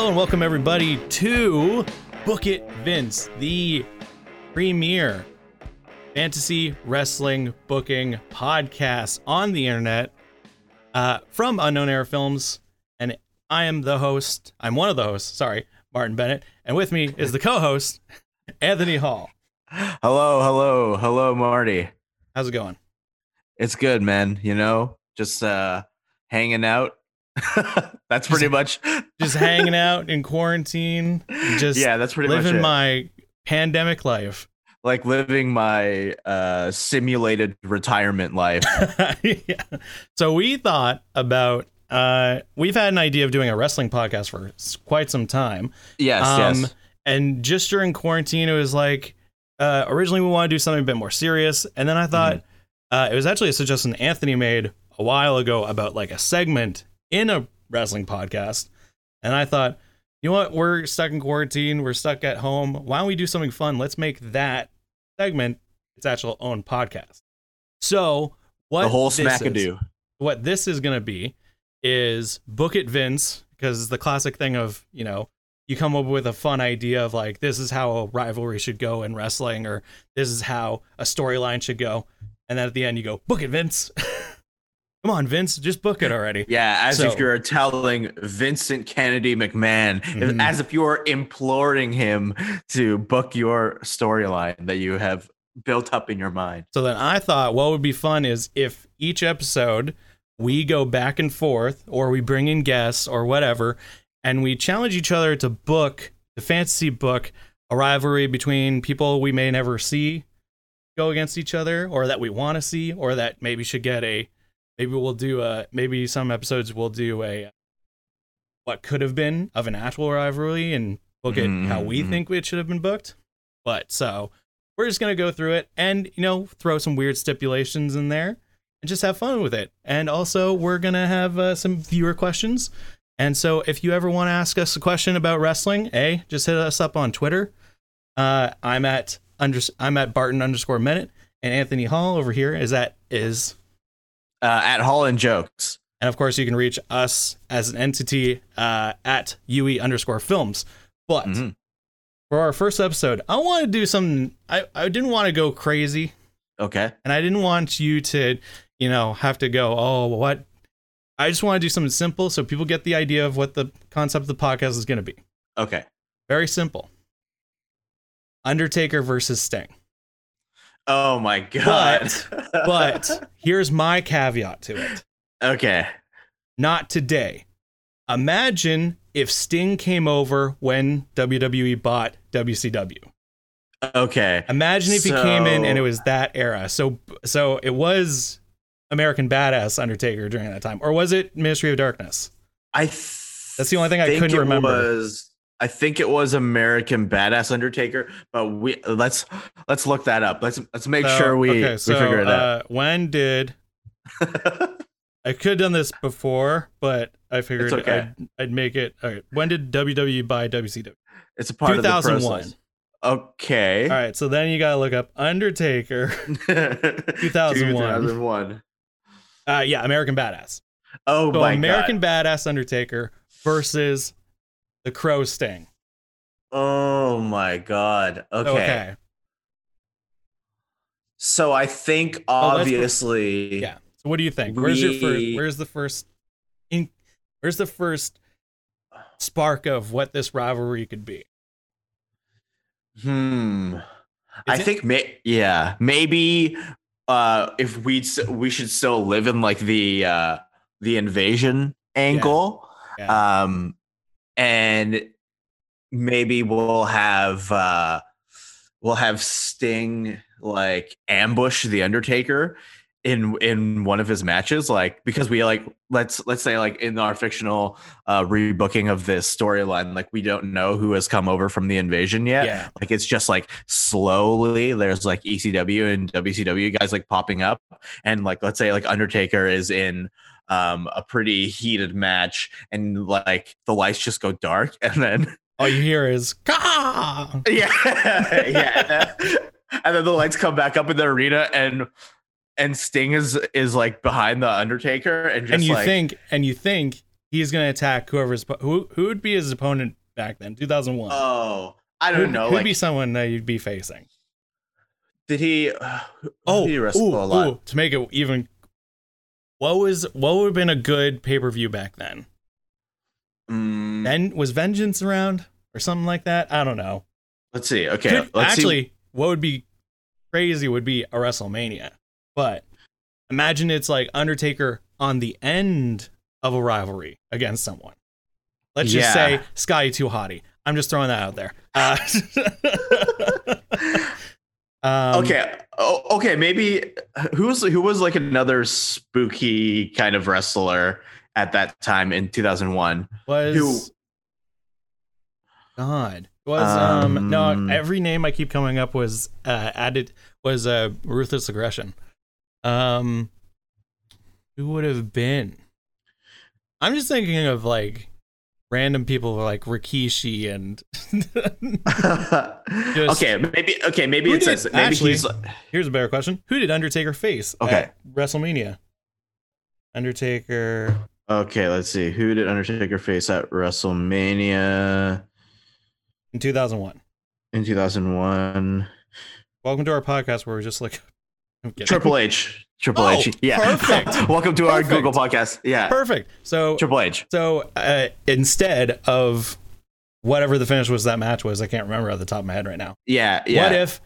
Hello and welcome everybody to Book It Vince, the premier fantasy wrestling booking podcast on the internet uh, from Unknown Era Films. And I am the host. I'm one of the hosts. Sorry, Martin Bennett. And with me is the co-host, Anthony Hall. Hello, hello, hello, Marty. How's it going? It's good, man. You know, just uh hanging out. that's pretty much Just hanging out in quarantine. Just yeah, that's pretty much living it. my pandemic life. like living my uh simulated retirement life. yeah. So we thought about uh we've had an idea of doing a wrestling podcast for quite some time. Yes, Um, yes. And just during quarantine, it was like uh, originally we wanted to do something a bit more serious, and then I thought Mm-hmm. uh, it was actually a suggestion Anthony made a while ago about like a segment in a wrestling podcast, and I thought, you know what, we're stuck in quarantine, we're stuck at home. Why don't we do something fun? Let's make that segment its actual own podcast. So what The whole this is- smackadoo. what this is going to be is book it Vince because it's the classic thing of you know you come up with a fun idea of like this is how a rivalry should go in wrestling or this is how a storyline should go and then at the end you go book it Vince come on Vince just book it already Yeah, as So- if you're telling Vincent Kennedy McMahon, Mhm. as if you're imploring him to book your storyline that you have built up in your mind. so then I thought what would be fun is if each episode we go back and forth or we bring in guests or whatever and we challenge each other to book the fantasy book a rivalry between people we may never see go against each other or that we want to see or that maybe should get a maybe we'll do a maybe some episodes we'll do a what could have been of an actual rivalry and book it how we Mhm. think it should have been booked. But so we're just going to go through it and you know throw some weird stipulations in there and just have fun with it. And also we're going to have uh, some viewer questions. And so if you ever want to ask us a question about wrestling a just hit us up on twitter. Uh, i'm at under, i'm at barton underscore minute and anthony hall over here is at is Uh, at Holland Jokes. and of course you can reach us as an entity uh, at ue underscore films but Mhm. for our first episode i want to do something i, I didn't want to go crazy Okay. and I didn't want you to, you know, have to go, oh, what? I just want to do something simple so people get the idea of what the concept of the podcast is going to be. Okay. Very simple. Undertaker versus Sting. Oh my god. But here's my caveat to it. okay. Not today. Imagine if Sting came over when WWE bought WCW. Okay. Imagine if he came in and it was that era. So so it was American Badass Undertaker during that time, or was it Ministry of Darkness? I That's the only thing I couldn't it remember. Was, I think it was American Badass Undertaker, but we let's let's look that up. Let's let's make So, sure we okay, we figure it out. Uh, when did. I could have done this before, but I figured okay. I'd, I'd make it. All right, when did WWE buy WCW? it's a part of the 2001. Okay. All right, so then you gotta look up Undertaker. 2001. 2001. Uh, yeah, American Badass. Oh So my American god. Badass Undertaker versus the Crow Sting. Oh my god. Okay. Okay. So I think Oh, obviously Yeah. So what do you think? Where's your first? Where's the first? In, where's the first spark of what this rivalry could be? Hmm. I it- think may yeah maybe uh if we we should still live in like the uh the invasion angle Yeah. um and maybe we'll have uh we'll have Sting like ambush the Undertaker in in one of his matches like because we like let's let's say like in our fictional uh rebooking of this storyline like we don't know who has come over from the invasion yet yeah. like it's just like slowly there's like ECW and WCW guys like popping up and like let's say like Undertaker is in um a pretty heated match and like the lights just go dark and then All you hear is "Caw!" yeah yeah and then the lights come back up in the arena and and Sting is is like behind the Undertaker and just and you like think and you think he's gonna attack whoever's who who would be his opponent back then, 2001. Oh, I don't who'd, know. Who'd Like, be someone that you'd be facing? did he? Uh, Oh, did he wrestle ooh, a lot? ooh, to make it even. What was what would have been a good pay per view back then? Mm, Then was Vengeance around or something like that? I don't know. let's see. Okay, Could- let's see. actually, what would be crazy would be a WrestleMania. But imagine it's like Undertaker on the end of a rivalry against someone. Let's just say Scotty Too Hottie. I'm just throwing that out there. Uh, um, okay. Oh, okay. Maybe who's who was like another spooky kind of wrestler at that time in 2001? Was Who- God was um, no Um, every name I keep coming up was uh, added was uh, ruthless aggression. Um, who would have been? I'm just thinking of like random people like Rikishi and okay, maybe okay, maybe it's it did- says maybe actually- he's here's a better question: Who did Undertaker face? Okay. at WrestleMania. Undertaker. okay. Let's see who did Undertaker face at WrestleMania in 2001. in 2001. Welcome to our podcast where we just kidding. Triple H. Triple Oh, H. Yeah. perfect. Welcome to our Google podcast. Yeah. Perfect. So Triple H. so uh, instead of whatever the finish was that match was, I can't remember at the top of my head right now. Yeah. Yeah. What if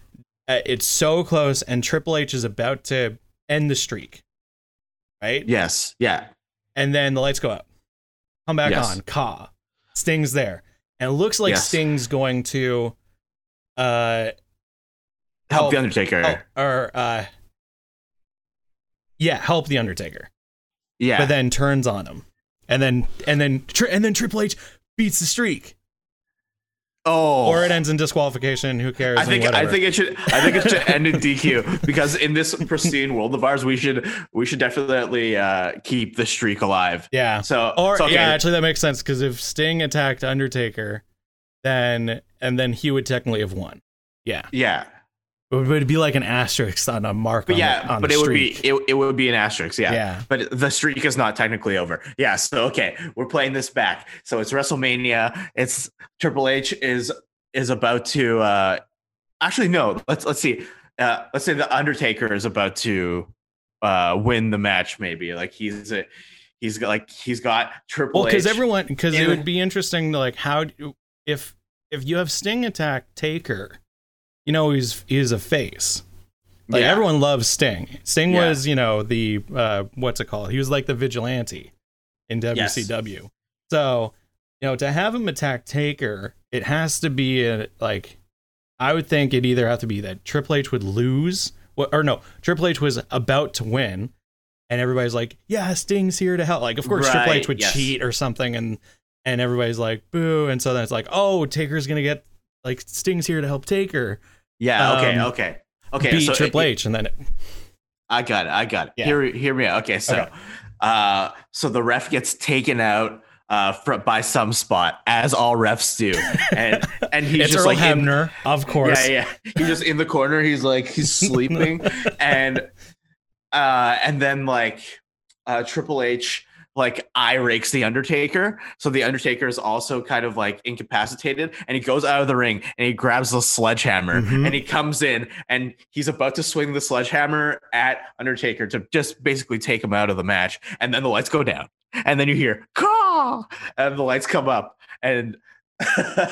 uh, it's so close and Triple H is about to end the streak, right? Yes. Yeah. And then the lights go out, come back Yes. on, Ka, Sting's there, and it looks like Yes. Sting's going to, uh, Help Oh, the Undertaker. help, or uh, yeah, help the Undertaker. yeah. but then turns on him, and then and then tri- and then Triple H beats the streak, oh. or it ends in disqualification. Who cares? I think I think it should I think it should end in DQ because in this pristine world of ours we should we should definitely uh, keep the streak alive. yeah. So Or so, okay. yeah, actually that makes sense because if Sting attacked Undertaker, then and then he would technically have won. Yeah, yeah. It would, be like an asterisk on a mark. But on yeah, the, but it would be it, it would be an asterisk, yeah. Yeah. But the streak is not technically over. Yeah, so okay, we're playing this back. So it's WrestleMania. It's Triple H is is about to uh actually no, let's let's see. Uh let's say the Undertaker is about to uh win the match maybe. Like he's a he's got like he's got Triple Well, because everyone, because it would be interesting to like how do- if if you have Sting attack Taker, you know he's he's a face. Like Yeah. everyone loves Sting. Sting Yeah. was, you know, the uh what's it called? He was like the vigilante in Yes. WCW. So, you know, to have him attack Taker, it has to be a, like I would think it either have to be that Triple H would lose or no, Triple H was about to win and everybody's like, "Yeah, Sting's here to help." Like of course Triple H would yes. cheat or something and and everybody's like, "Boo." And so then it's like, "Oh, Taker's going to get like Sting's here to help Taker." Yeah, okay, um, okay. Okay, beat so Triple it- H and then it, I got it. I got it. Yeah. Hear hear me out. Okay, so Okay. uh so the ref gets taken out uh fr- by some spot as all refs do. And and he's just Earl like in- of course. yeah, yeah. He's just in the corner. He's like he's sleeping and uh and then like uh Triple H like eye rakes the Undertaker. So the Undertaker is also kind of like incapacitated and he goes out of the ring and he grabs the sledgehammer Mhm. and he comes in and he's about to swing the sledgehammer at Undertaker to just basically take him out of the match. And then the lights go down. And then you hear caw and the lights come up and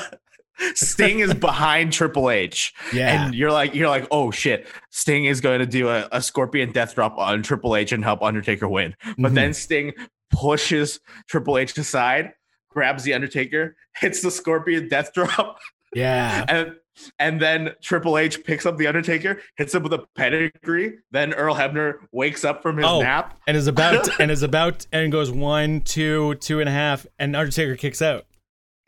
Sting is behind Triple H Yeah. and you're like you're like oh shit sting is going to do a, a scorpion death drop on triple h and help undertaker win but Mhm. then sting pushes triple h aside grabs the undertaker hits the scorpion death drop yeah. and and then triple h picks up the undertaker hits him with a pedigree then earl hebner wakes up from his Oh. nap And is about and is about and goes one, two, two and a half, and Undertaker kicks out.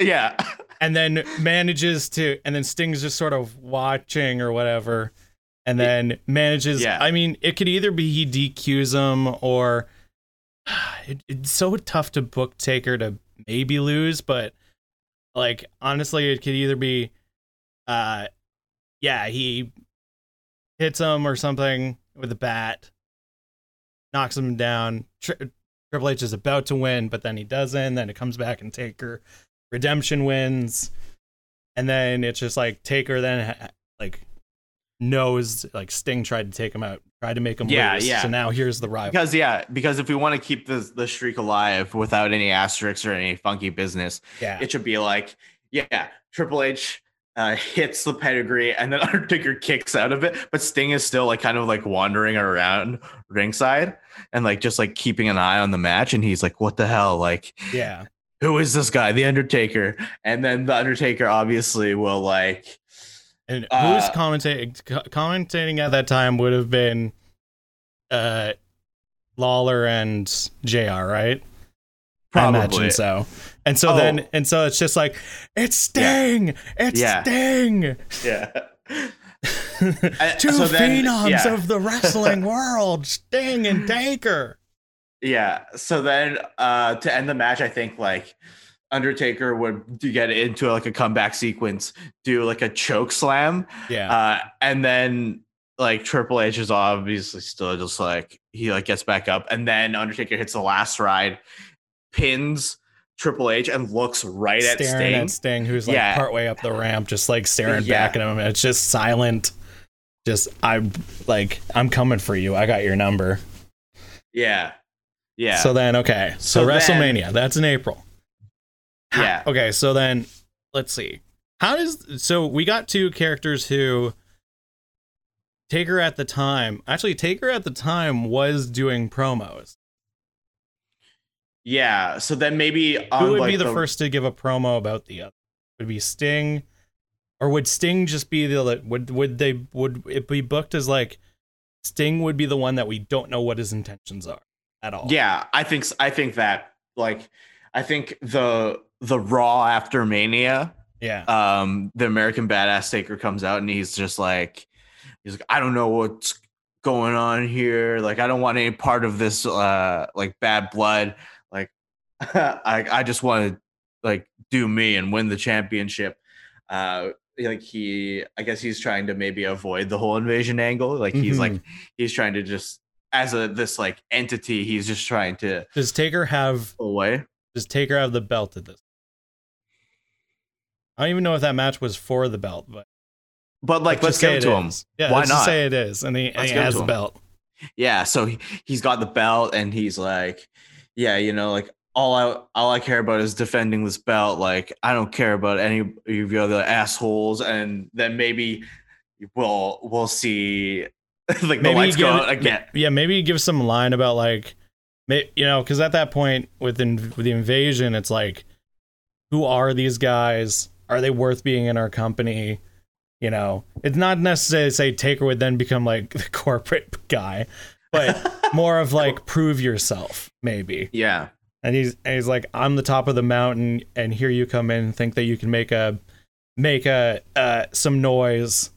yeah And then manages to and then Sting's just sort of watching or whatever. And then manages Yeah. I mean, it could either be he DQs him or it, it's so tough to book Taker to maybe lose, but like honestly, it could either be uh yeah, he hits him or something with a bat, knocks him down. Tri- Triple H is about to win, but then he doesn't. Then it comes back and Taker redemption wins, and then it's just like Taker then ha- like knows like Sting tried to take him out, tried to make him Yeah, lose. yeah. So now here's the rival. Because yeah, because if we want to keep the the streak alive without any asterisks or any funky business, yeah, it should be like, yeah, Triple H uh, hits the pedigree and then Undertaker kicks out of it, but Sting is still like kind of like wandering around ringside and like just like keeping an eye on the match. And he's like, what the hell? Like, yeah. who is this guy? The Undertaker. And then the Undertaker obviously will like, And Uh, who's commentating? Commentating at that time would have been, uh, Lawler and Jr. Right? I imagine probably. so. And so Oh. then, and so it's just like, it's Sting, it's Yeah. Sting, Yeah. two so then- phenoms yeah. of the wrestling world, Sting and Taker. Yeah. So then uh to end the match, I think like Undertaker would do get into like a comeback sequence, do like a choke slam, Yeah, uh, and then like Triple H is obviously still just like he like gets back up, and then Undertaker hits the last ride, pins Triple H, and looks right at Sting. at Sting, who's like Yeah. partway up the ramp, just like staring Yeah. back at him. It's just silent. Just I'm like I'm coming for you. I got your number. yeah. Yeah. So then, okay. So, So then- WrestleMania, that's in April. Yeah. Okay, so then let's see. How does so we got two characters who Taker at the time. Actually, Taker at the time was doing promos. yeah. So then maybe Who would like be the, first to give a promo about the other? Would it be Sting, or would Sting just be the would would they would it be booked as like Sting would be the one that we don't know what his intentions are at all? Yeah, I think I think that like I think the the Raw after Mania, yeah, um, the American Badass Taker comes out and he's just like he's like I don't know what's going on here. Like I don't want any part of this uh like bad blood. Like I I just want to like do me and win the championship. Uh like he I guess he's trying to maybe avoid the whole invasion angle. Like he's Mhm. like he's trying to just as a this like entity, he's just trying to Does Taker have away. does Taker have the belt at this? I don't even know if that match was for the belt, but But like, let's say give it to him. is. Yeah, Why let's just not? say it is, and he, and he has the him. belt. Yeah, so he, he's got the belt and he's like, yeah, you know, like all I all I care about is defending this belt. Like I don't care about any of you other assholes. And then maybe we'll we'll see like maybe the lights go out again. Yeah, maybe give some line about like, you know, because at that point within with the invasion, it's like, who are these guys? Are they worth being in our company? You know, it's not necessarily say Taker would then become like the corporate guy, but more of like prove yourself, maybe. Yeah. And he's and he's like, I'm the top of the mountain, and here you come in and think that you can make a make a uh, some noise.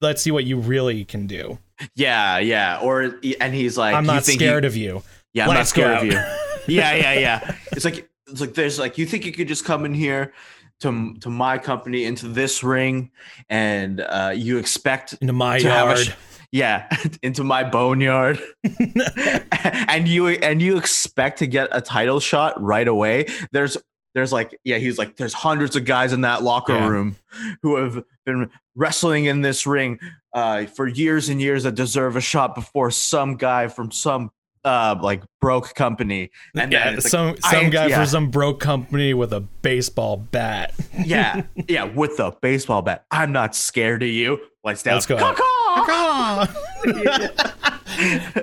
Let's see what you really can do. Yeah, yeah. Or and he's like, I'm you not scared you, of you. Yeah, I'm not Let's go scared of you. yeah, yeah, yeah. It's like it's like there's like you think you could just come in here to to my company into this ring and uh you expect Into my yard. sh- yeah into my boneyard and you and you expect to get a title shot right away there's there's like yeah he's like there's hundreds of guys in that locker Yeah. room who have been wrestling in this ring uh for years and years that deserve a shot before some guy from some uh like broke company and yeah, then it's like, some some guy yeah. for some broke company with a baseball bat. yeah yeah with the baseball bat i'm not scared of you lights down Let's go. Caw-caw!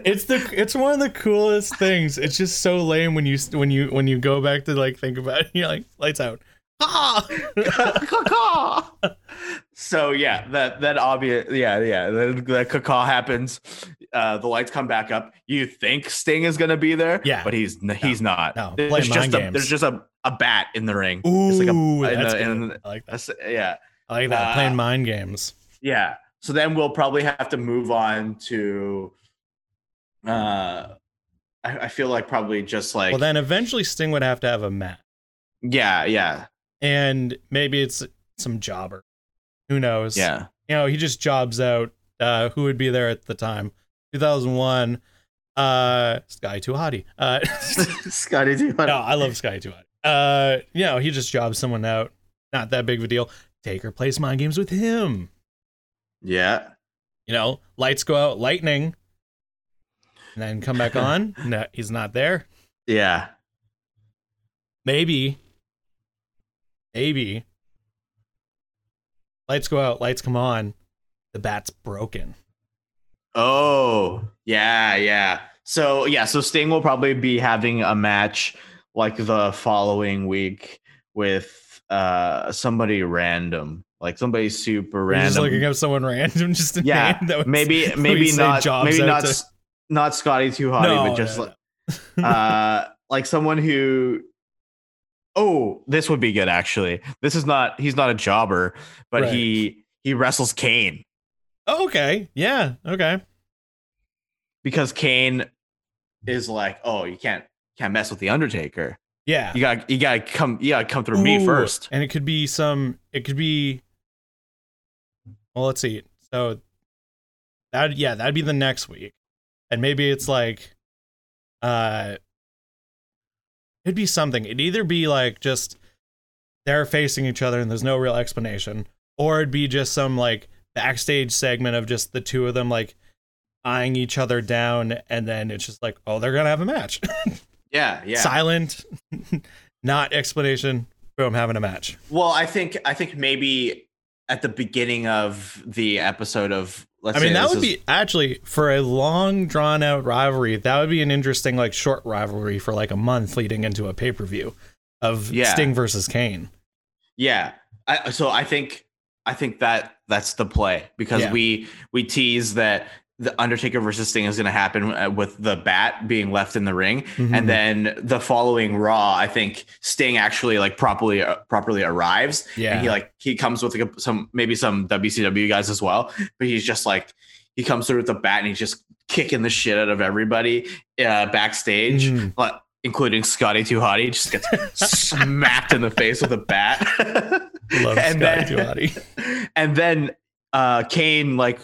it's the it's one of the coolest things. It's just so lame when you when you when you go back to like think about it. You're like lights out. So yeah, that that obvious yeah yeah the, the caw happens. Uh, the lights come back up. You think Sting is gonna be there? Yeah. but he's n- he's not. No, there's just a, there's just a, a bat in the ring. Ooh, It's like a- in that's good. in- I like that. Yeah, I like that. uh, Playing mind games. yeah. So then we'll probably have to move on to. Uh, I, I feel like probably just like Well, then eventually Sting would have to have a match, yeah yeah and maybe it's some jobber. Who knows? yeah you know, he just jobs out. Uh, who would be there at the time? 2001. Uh, Sky Too Hottie. Uh, Scotty Too no, I love Sky Too Hottie. Uh, you know, he just jobs someone out. Not that big of a deal. Take Taker plays mind games with him. Yeah. You know, lights go out, lightning, and then come back on. no, he's not there. Yeah. Maybe. Maybe. Lights go out, lights come on. The bat's broken. Oh, yeah, yeah. So yeah, so Sting will probably be having a match like the following week with uh somebody random, like somebody super You're Just random. looking up someone random, just yeah, name that was- maybe maybe not jobs maybe not to- not Scotty too hottie, No, but just no, like uh like someone who oh this would be good actually this is not he's not a jobber but Right. he he wrestles kane Oh, okay. Yeah. Okay. because kane is like oh you can't can't mess with the undertaker Yeah. you got you gotta come you gotta come through me first And it could be some it could be well, let's see. So that yeah, that'd be the next week. And maybe it's like uh it'd be something. It'd either be like just they're facing each other and there's no real explanation, or it'd be just some like backstage segment of just the two of them like eyeing each other down and then it's just like, oh, they're gonna have a match. yeah yeah Silent, not explanation, boom, having a match. well i think i think maybe at the beginning of the episode of let's I mean, that would is- be actually for a long, drawn out rivalry. That would be an interesting, like, short rivalry for like a month leading into a pay per view of Yeah. Sting versus Kane. Yeah. I, so I think I think that that's the play because Yeah. we we tease that the Undertaker versus Sting is going to happen uh, with the bat being left in the ring, Mhm. and then the following Raw, I think Sting actually like properly uh, properly arrives. Yeah. and he like he comes with like some maybe some WCW guys as well, but he's just like he comes through with the bat and he's just kicking the shit out of everybody uh, backstage. But including Scotty Too Hottie, just gets smacked in the face with a bat. Love and Scotty then, and then uh Kane like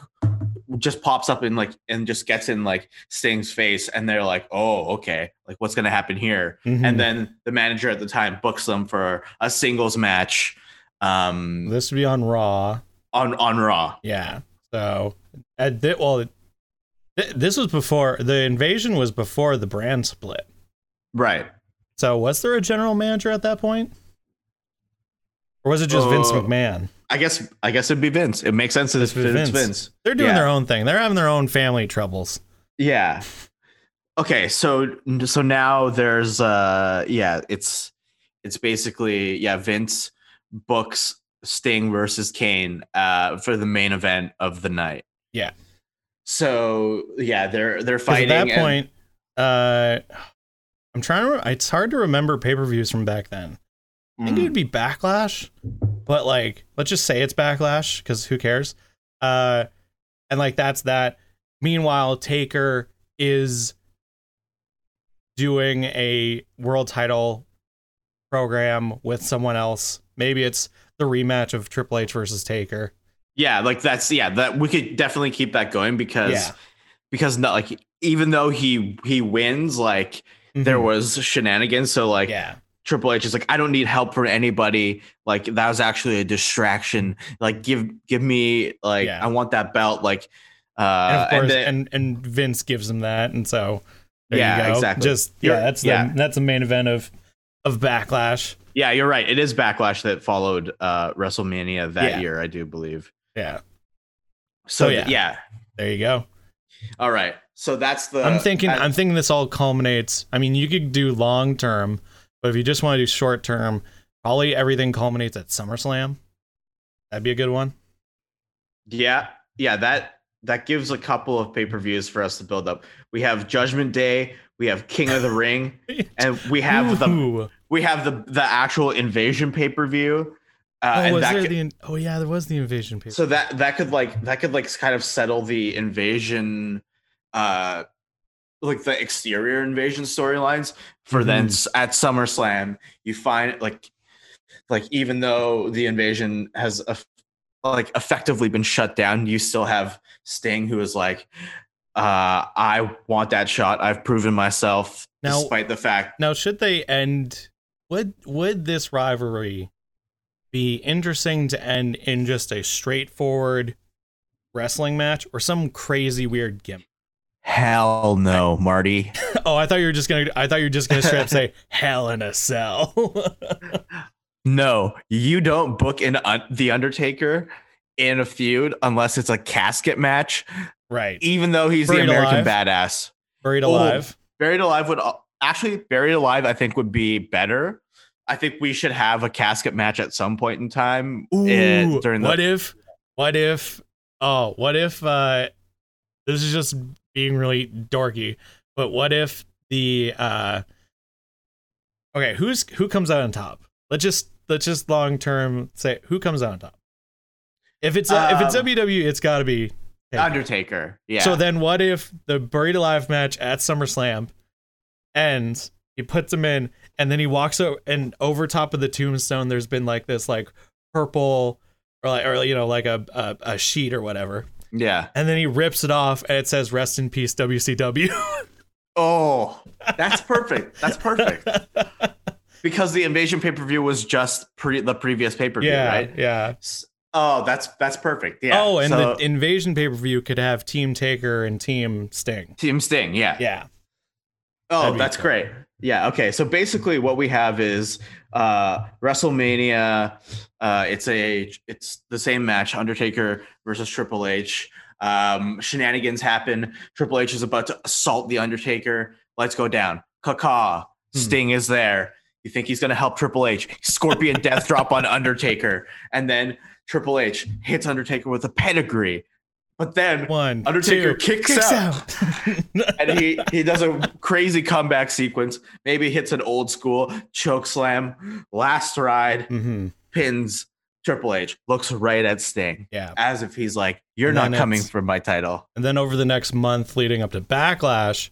just pops up and like and just gets in like Sting's face, and they're like, "Oh, okay, like what's gonna happen here?" Mhm. And then the manager at the time books them for a singles match, um, this would be on Raw. on on Raw. Yeah. So, at thi- well, th- this was before the invasion was before the brand split. Right. So, was there a general manager at that point? Or was it just Vince Uh, McMahon? I guess I guess it'd be Vince. It makes sense that it's Vince. Vince. Vince. They're doing yeah. their own thing. They're having their own family troubles. Yeah. Okay, so so now there's uh yeah, it's it's basically yeah, Vince books Sting versus Kane uh for the main event of the night. Yeah. So yeah, they're they're fighting At that and- point, uh, I'm trying to. It's hard to remember pay per views from back then. I think Mm. it'd be Backlash, but like, let's just say it's Backlash because who cares? Uh, and like that's that. Meanwhile, Taker is doing a world title program with someone else. Maybe it's the rematch of Triple H versus Taker. yeah, like that's yeah, that we could definitely keep that going because Yeah. because not like even though he he wins like there Mhm. was shenanigans so like yeah, Triple H is like, I don't need help from anybody. Like that was actually a distraction. Like give give me like Yeah. I want that belt. Like and uh of course, and, and, then, and Vince gives him that, and so there Yeah, you go. exactly. Just yeah, You're- that's yeah. the that's the main event of of Backlash. yeah, you're right. It is backlash that followed uh WrestleMania that Yeah. year, I do believe. Yeah, So, So, yeah. yeah. there you go. All right. So that's the I'm thinking. that- I'm thinking this all culminates. I mean, you could do long term, but if you just want to do short term, probably everything culminates at SummerSlam. That'd be a good one. Yeah, yeah, that that gives a couple of pay-per-views for us to build up. We have Judgment Day, we have King of the Ring, and we have the we have the the actual invasion pay-per-view. Uh, oh, and was there could- the? Oh yeah, there was the invasion. Paper. so that that could like that could like kind of settle the invasion uh like the exterior invasion storylines for then Mhm. s- at SummerSlam you find like like even though the invasion has eff- like effectively been shut down you still have Sting who is like Uh, I want that shot. I've proven myself, Now- despite the fact. Now, should they end? Would would this rivalry be interesting to end in just a straightforward wrestling match or some crazy weird gimmick? Hell no, Marty. Oh, I thought you were just gonna. I thought you were just gonna straight up say "Hell in a Cell." No, you don't book in the Undertaker in a feud unless it's a casket match, right, even though he's Buried the American alive. badass. buried alive. Buried Alive would actually Buried Alive. I think would be better. I think we should have a casket match at some point in time Ooh, eh, during the. what if? What if? Oh, what if? uh This is just being really dorky, but what if the? uh Okay, who's who comes out on top? Let's just let's just long term say who comes out on top. If it's uh, if it's Um, WWE, it's got to be Taker. Undertaker. Yeah. So then, what if the buried alive match at SummerSlam ends? He puts him in, and then he walks over, and over top of the tombstone, there's been like this like purple or like or you know like a a, a sheet or whatever, yeah. and then he rips it off, and it says "Rest in peace, WCW." Oh, that's perfect. That's perfect. because the invasion pay per view was just pre the previous pay per view, yeah, right? yeah. Oh, that's that's perfect. Yeah. Oh, and So- the invasion pay per view could have Team Taker and Team Sting. Team Sting. Yeah. Yeah, Oh, that's great. Yeah. Okay. So basically, what we have is uh, WrestleMania. Uh, it's a it's the same match: Undertaker versus Triple H. Um, shenanigans happen. Triple H is about to assault the Undertaker. Let's go down. Caca. Hmm. Sting is there. You think he's gonna help Triple H? Scorpion Death Drop on Undertaker, and then Triple H hits Undertaker with a pedigree. But then one Undertaker two, kicks out. and he he does a crazy comeback sequence. Maybe hits an old school choke slam, last ride, hmm pins Triple H. Looks right at Sting Yeah, as if he's like, "You're not coming for my title." And then over the next month leading up to Backlash,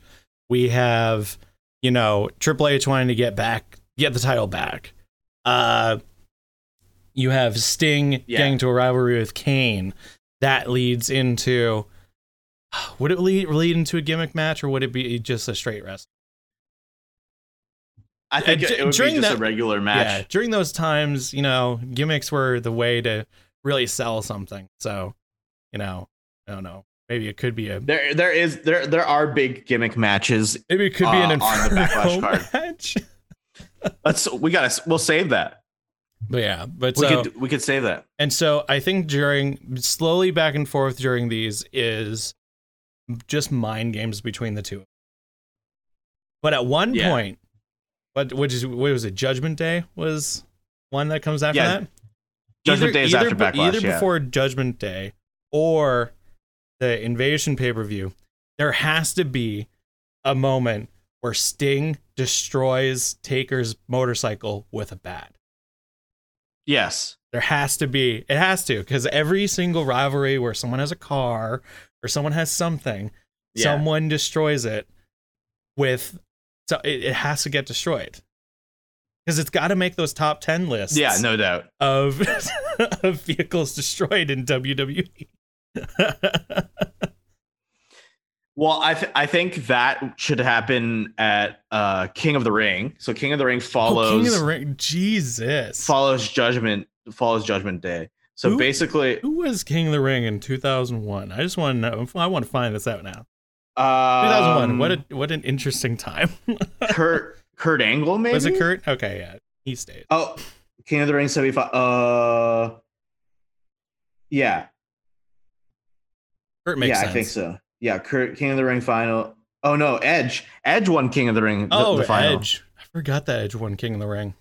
we have, you know, Triple H wanting to get back, get the title back. Uh, you have Sting Yeah. getting to a rivalry with Kane. That leads into, would it lead, lead into a gimmick match or would it be just a straight wrestle? I think Uh, it, it would during be just that- a regular Yeah, match. during those times, you know, gimmicks were the way to really sell something. So, you know, I don't know. Maybe it could be a There, there is there there are big gimmick matches. maybe it could be an uh, on the Backlash Inferno card. match. Let's we gotta we'll save that. But yeah, but We so could we could save that. and so I think during slowly back and forth during these is just mind games between the two. But at one Yeah. point, what which is what was it? Judgment Day was one that comes after Yeah, that. Judgment Day is after be- Backlash, Either yeah. before Judgment Day or the Invasion pay per view, there has to be a moment where Sting destroys Taker's motorcycle with a bat. Yes. There has to be. It has to because every single rivalry where someone has a car or someone has something, Yeah. someone destroys it with. So it, it has to get destroyed because it's got to make those top ten lists. Yeah, no doubt. Of of vehicles destroyed in WWE. Well, I th- I think that should happen at uh, King of the Ring. So King of the Ring follows oh, King of the Ring. Jesus. follows Judgment follows Judgment Day. So Who- basically, Who was King of the Ring in 2001? I just want to know. I want to find this out now. Um, 2001. what a what an interesting time. Kurt Kurt Angle maybe Was it Kurt? Okay, yeah, he stayed. Oh, King of the Ring seventy five. Uh, yeah, Kurt makes yeah, sense. I think so. Yeah, Kurt King of the Ring final. Oh no, Edge. Edge won King of the Ring. The, Oh, the final. Edge. I forgot that Edge won King of the Ring.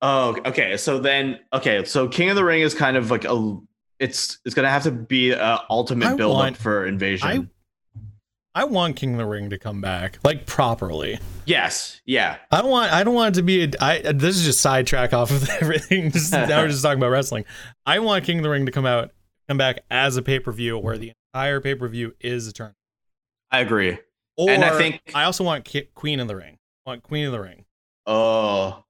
Oh, okay. So then, okay. So King of the Ring is kind of like a. It's it's gonna have to be a ultimate I build want- up for Invasion. I want King of the Ring to come back like properly. yes. Yeah. I don't want. I don't want it to be. A, I this is just sidetrack off of everything. Just, now we're just talking about wrestling. I want King of the Ring to come out, come back as a pay per view where the entire pay per view is a turn. I agree. Or And I think- I also want Ki- Queen of the Ring. I want Queen of the Ring. Oh,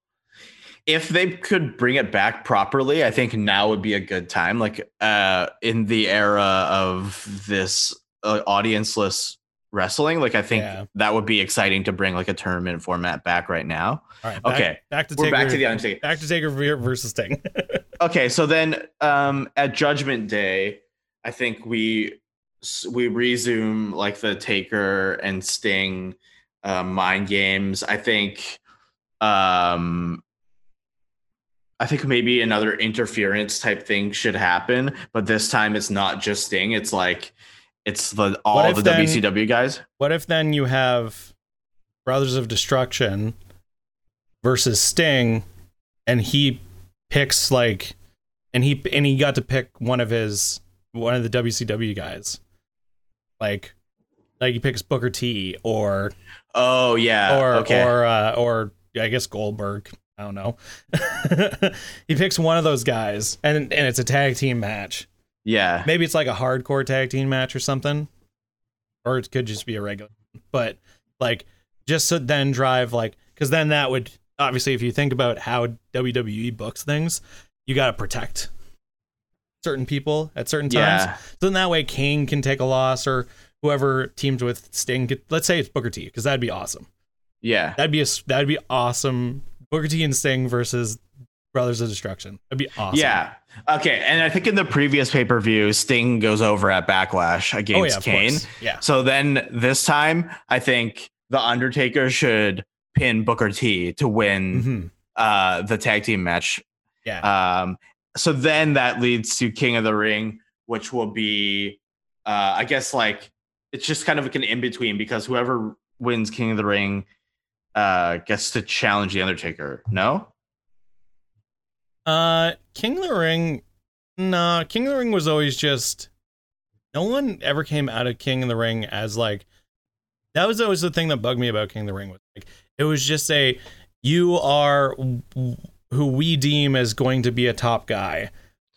if they could bring it back properly, I think now would be a good time. Like uh, in the era of this uh, audienceless wrestling. Like I think Yeah. that would be exciting to bring like a tournament format back right now. All right. Back, Okay. Back to We're back to the Undertaker. back to Taker versus Sting. Okay, so then um at Judgment Day, I think we we resume like the Taker and Sting uh, mind games. I think um I think maybe another interference type thing should happen, but this time it's not just Sting, it's like it's the all the then- WCW guys. What if then you have Brothers of Destruction versus Sting, and he picks like, and he and he got to pick one of his one of the WCW guys, like, like he picks Booker T or Oh yeah. or okay. or uh, or I guess Goldberg. I don't know. he picks one of those guys, and and it's a tag team match. Yeah. Maybe it's like a hardcore tag team match or something, or it could just be a regular. But like, just to then drive like, because then that would obviously, if you think about how WWE books things, you got to protect certain people at certain times. Yeah. So then that way, Kane can take a loss, or whoever teams with Sting. Could, let's say it's Booker T, because that'd be awesome. Yeah. That'd be a that'd be awesome. Booker T and Sting versus Brothers of Destruction. That'd be awesome. Yeah. Okay. And I think in the previous pay per view, Sting goes over at Backlash Oh against yeah. Kane. course. Yeah. So then this time, I think the Undertaker should pin Booker T to win hmm uh, the tag team match. Yeah. Um, so then that leads to King of the Ring, which will be, uh, I guess, like it's just kind of like an in between because whoever wins King of the Ring uh, gets to challenge the Undertaker. No. Uh, King of the Ring. Nah, King of the Ring was always just. No one ever came out of King of the Ring as like. That was always the thing that bugged me about King of the Ring was like it was just a you are who we deem as going to be a top guy,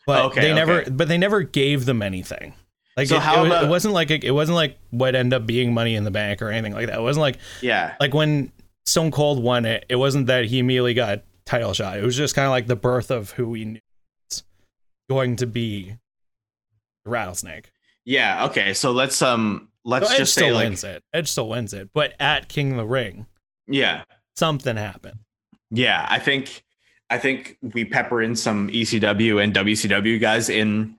but Okay, they never but they never gave them anything. Like So it, it, about- it wasn't like it wasn't like what ended up being Money in the Bank or anything like that. It wasn't like Yeah. like when Stone Cold won it, it wasn't that he immediately got title shot. It was just kind of like the birth of who we knew was going to be the Rattlesnake. Yeah. Okay. So let's um let's So Edge just say still like wins it. Edge still wins it, but at King of the Ring, yeah something happened. yeah I think I think we pepper in some ECW and WCW guys in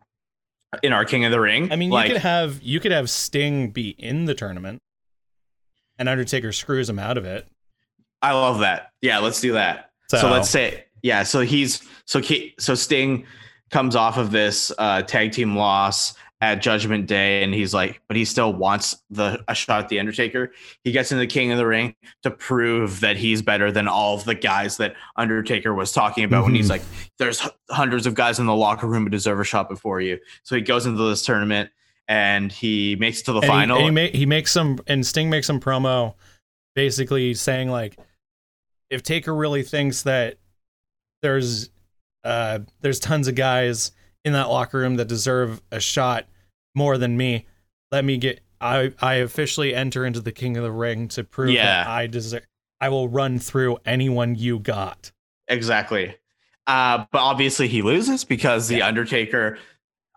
in our King of the Ring. I mean, like you could have you could have Sting be in the tournament, and Undertaker screws him out of it. I love that. Yeah, let's do that. So, So, let's say yeah. So he's so he, so Sting comes off of this uh, tag team loss at Judgment Day, and he's like, but he still wants the a shot at the Undertaker. He gets in the King of the Ring to prove that he's better than all of the guys that Undertaker was talking about when he's Mhm. like, "There's hundreds of guys in the locker room who deserve a shot before you." So he goes into this tournament and he makes it to the and final. He, and he, he makes some, and Sting makes some promo, basically saying like, if Taker really thinks that there's, uh, there's tons of guys in that locker room that deserve a shot more than me, let me get. I I officially enter into the King of the Ring to prove Yeah. that I deserve. I will run through anyone you got. Exactly. Uh, but obviously he loses because the Yeah. Undertaker.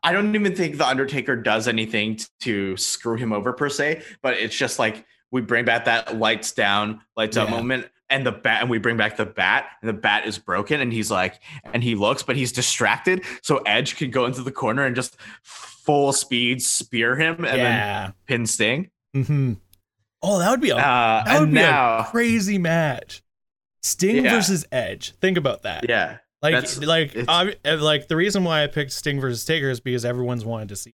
I don't even think the Undertaker does anything t- to screw him over per se, but it's just like we bring back that lights down, lights up moment, and the bat, and we bring back the bat, and the bat is broken, and he's like, and he looks, but he's distracted, so Edge can go into the corner and just full speed spear him and then pin Sting. hmm Oh, that would be a Uh, that would be now, a crazy match. Sting Yeah. versus Edge. Think about that. yeah, Like, That's- like, like the reason why I picked Sting versus Taker is because everyone's wanted to see.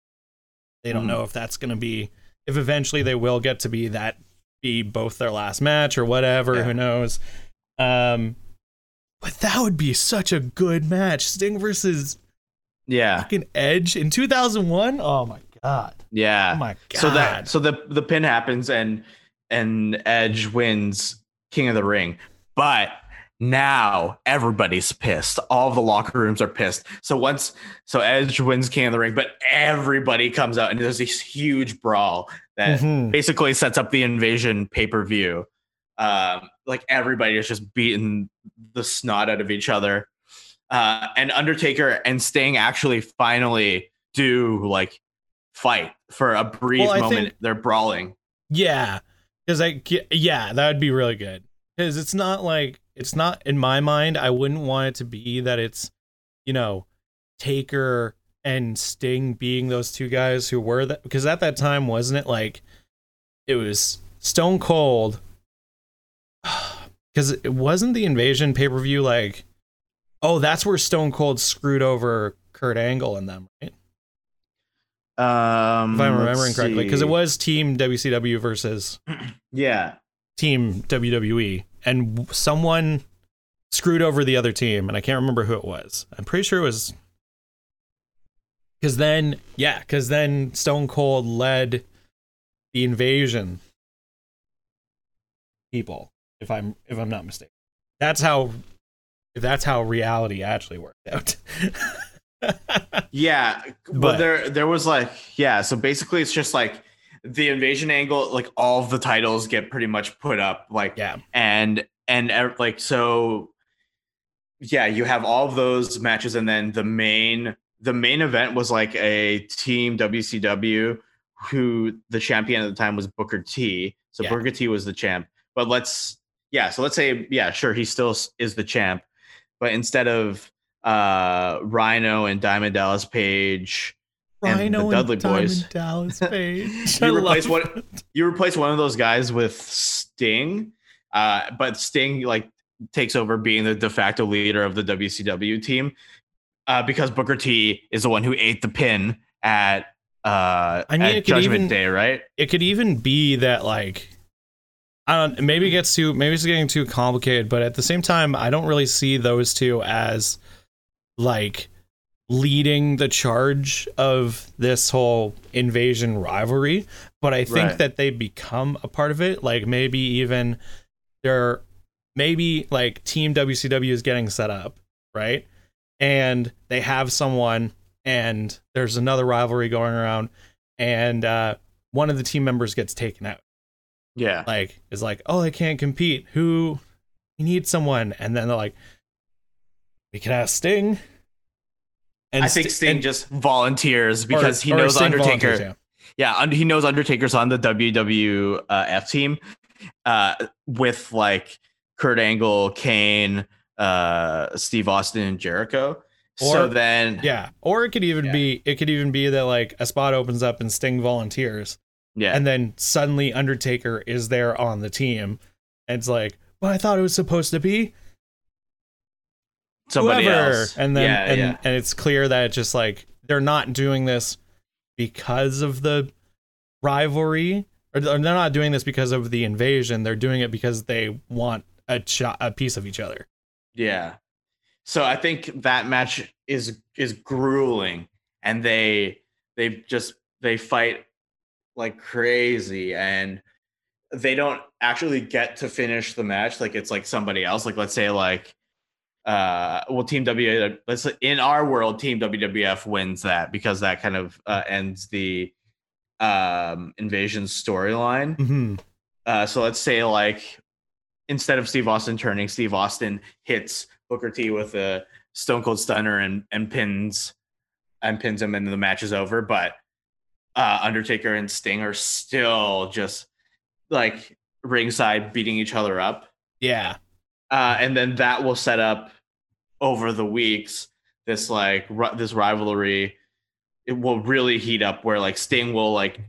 They don't Mhm. know if that's going to be, if eventually they will get to be that, be both their last match or whatever. Yeah. Who knows? Um, but that would be such a good match. Sting versus yeah, fucking Edge in 2001. Oh my god. yeah. Oh my god. So that so the the pin happens and and Edge wins King of the Ring. But now everybody's pissed. All the locker rooms are pissed. So once so Edge wins King of the Ring, but everybody comes out and there's this huge brawl that Mhm. basically sets up the invasion pay-per-view. Um, like everybody is just beating the snot out of each other. Uh, and Undertaker and Sting actually finally do like fight for a brief Well, moment. think- They're brawling. Yeah, because I yeah that would be really good because it's not like it's not in my mind. I wouldn't want it to be that it's you know Taker and Sting being those two guys who were that because at that time wasn't it like it was Stone Cold because it wasn't the invasion pay per view like oh that's where Stone Cold screwed over Kurt Angle and them right? Um, if I'm remembering correctly because it was Team WCW versus yeah. Team WWE and someone screwed over the other team and I can't remember who it was. I'm pretty sure it was because then yeah because then Stone Cold led the invasion people if i'm if i'm not mistaken. That's how that's how reality actually worked out. Yeah, but, there there was like yeah, so basically it's just like the invasion angle like all of the titles get pretty much put up like yeah. and and like so yeah, you have all of those matches and then the main the main event was like a team WCW who the champion at the time was Booker T. So Yeah. Booker T was the champ. But let's yeah, so let's say yeah, sure he still is the champ, but instead of uh Rhino and Diamond Dallas Page and the Rhino Dudley and Diamond Boys. Dallas Page. I You replace love what- it. you replace one of those guys with Sting, uh, but Sting like takes over being the de facto leader of the WCW team uh, because Booker T is the one who ate the pin at uh, I mean, at it could Judgment even- Day, right? it could even be that like I don't maybe it gets too maybe it's getting too complicated, but at the same time I don't really see those two as like leading the charge of this whole invasion rivalry, but I think Right. that they become a part of it, like maybe even they're maybe like team WCW is getting set up, right? And they have someone and there's another rivalry going around and uh one of the team members gets taken out. Yeah, Like is like, "Oh, they can't compete. Who we need someone." And then they're like, "We can ask Sting." And I think Sting and- just volunteers or- because he or knows Sting Undertaker. Yeah, und- he knows Undertaker's on the WWF team uh, with like Kurt Angle, Kane, uh, Steve Austin, and Jericho. so then, Yeah. Or it could even Yeah. be it could even be that like a spot opens up and Sting volunteers yeah, and then suddenly Undertaker is there on the team. And it's like, "Well, I thought it was supposed to be somebody whoever." else. And then yeah, and yeah. and it's clear that it's just like they're not doing this because of the rivalry or they're not doing this because of the invasion. They're doing it because they want a a piece of each other. Yeah. So I think that match is is grueling and they they just they fight like crazy and they don't actually get to finish the match like it's like somebody else like let's say like uh well team W let's say in our world team WWF wins that because that kind of uh, ends the um invasion storyline Mm-hmm. uh, so let's say like instead of Steve Austin turning, Steve Austin hits Booker T with a Stone Cold Stunner and and pins and pins him, and the match is over. But uh, Undertaker and Sting are still just like ringside beating each other up, Yeah. uh, and then that will set up over the weeks this like ri- this rivalry. It will really heat up where like Sting will like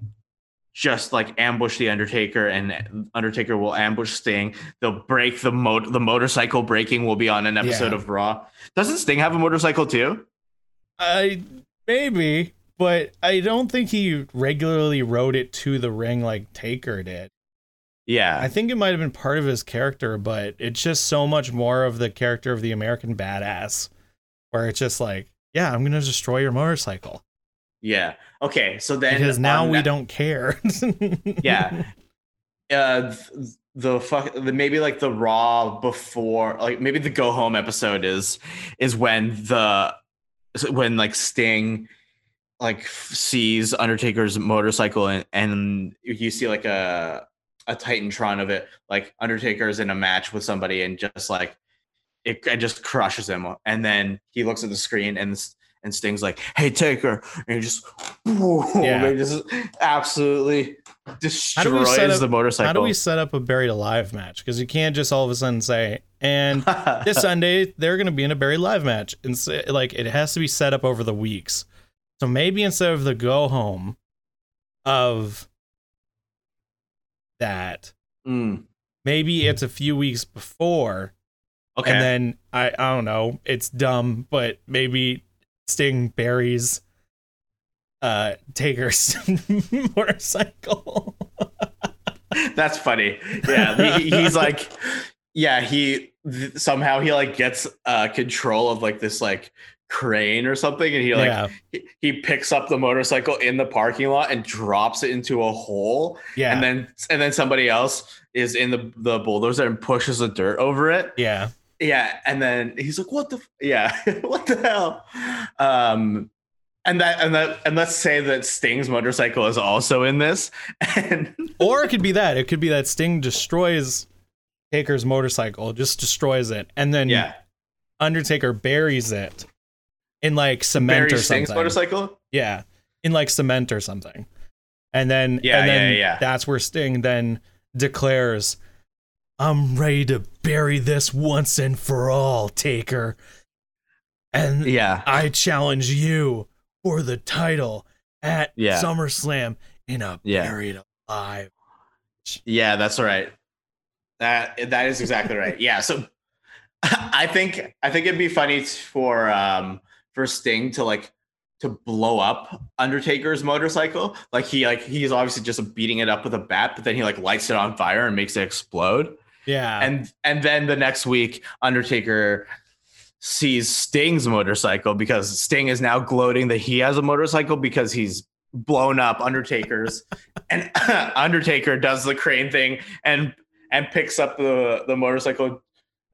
just like ambush the Undertaker and Undertaker will ambush Sting. They'll break the mo- the motorcycle breaking will be on an episode Yeah. of Raw. Doesn't Sting have a motorcycle too? I maybe, but I don't think he regularly rode it to the ring like Taker did. Yeah. I think it might have been part of his character, but it's just so much more of the character of the American badass, where it's just like, yeah, I'm gonna destroy your motorcycle yeah. Okay. So then because now on we that- don't care. Yeah. uh the fuck the maybe like the raw before like maybe the go home episode is is when the when like sting like sees undertaker's motorcycle and and you see like a a titantron of it like undertaker's in a match with somebody and just like it, it just crushes him and then he looks at the screen and and sting's like hey Taker," and he just Yeah. they just absolutely How do we destroys up- the motorcycle. How do we set up a buried alive match? Because you can't just all of a sudden say, and this Sunday they're going to be in a buried live match, and so, like it has to be set up over the weeks. So maybe instead of the go home of that, Mm, maybe it's a few weeks before, okay. and then I I don't know, it's dumb, but maybe Sting buries uh Taker's motorcycle. That's funny. Yeah, he, he's like, yeah, he th- somehow he like gets uh control of like this like crane or something, and he like yeah, he, he picks up the motorcycle in the parking lot and drops it into a hole, yeah, and then and then somebody else is in the the bulldozer and pushes the dirt over it. yeah. Yeah, and then he's like, "What the? F- yeah, what the hell?" Um, and that and that and let's say that Sting's motorcycle is also in this, and Or it could be that. It could be that Sting destroys Taker's motorcycle, just destroys it, and then yeah, Undertaker buries it in like cement Barry or Sting's something. motorcycle. Yeah, in like cement or something. And then Yeah, and then yeah, yeah. that's where Sting then declares, "I'm ready to bury this once and for all, Taker." And Yeah, I challenge you for the title at Yeah. SummerSlam in a Yeah. buried alive. yeah, that's right. That that is exactly right. Yeah, so I think I think it'd be funny for um for Sting to like to blow up Undertaker's motorcycle. Like he like he's obviously just beating it up with a bat, but then he like lights it on fire and makes it explode. Yeah. and and then the next week undertaker sees sting's motorcycle because sting is now gloating that he has a motorcycle because he's blown up undertaker's and undertaker does the crane thing and and picks up the the motorcycle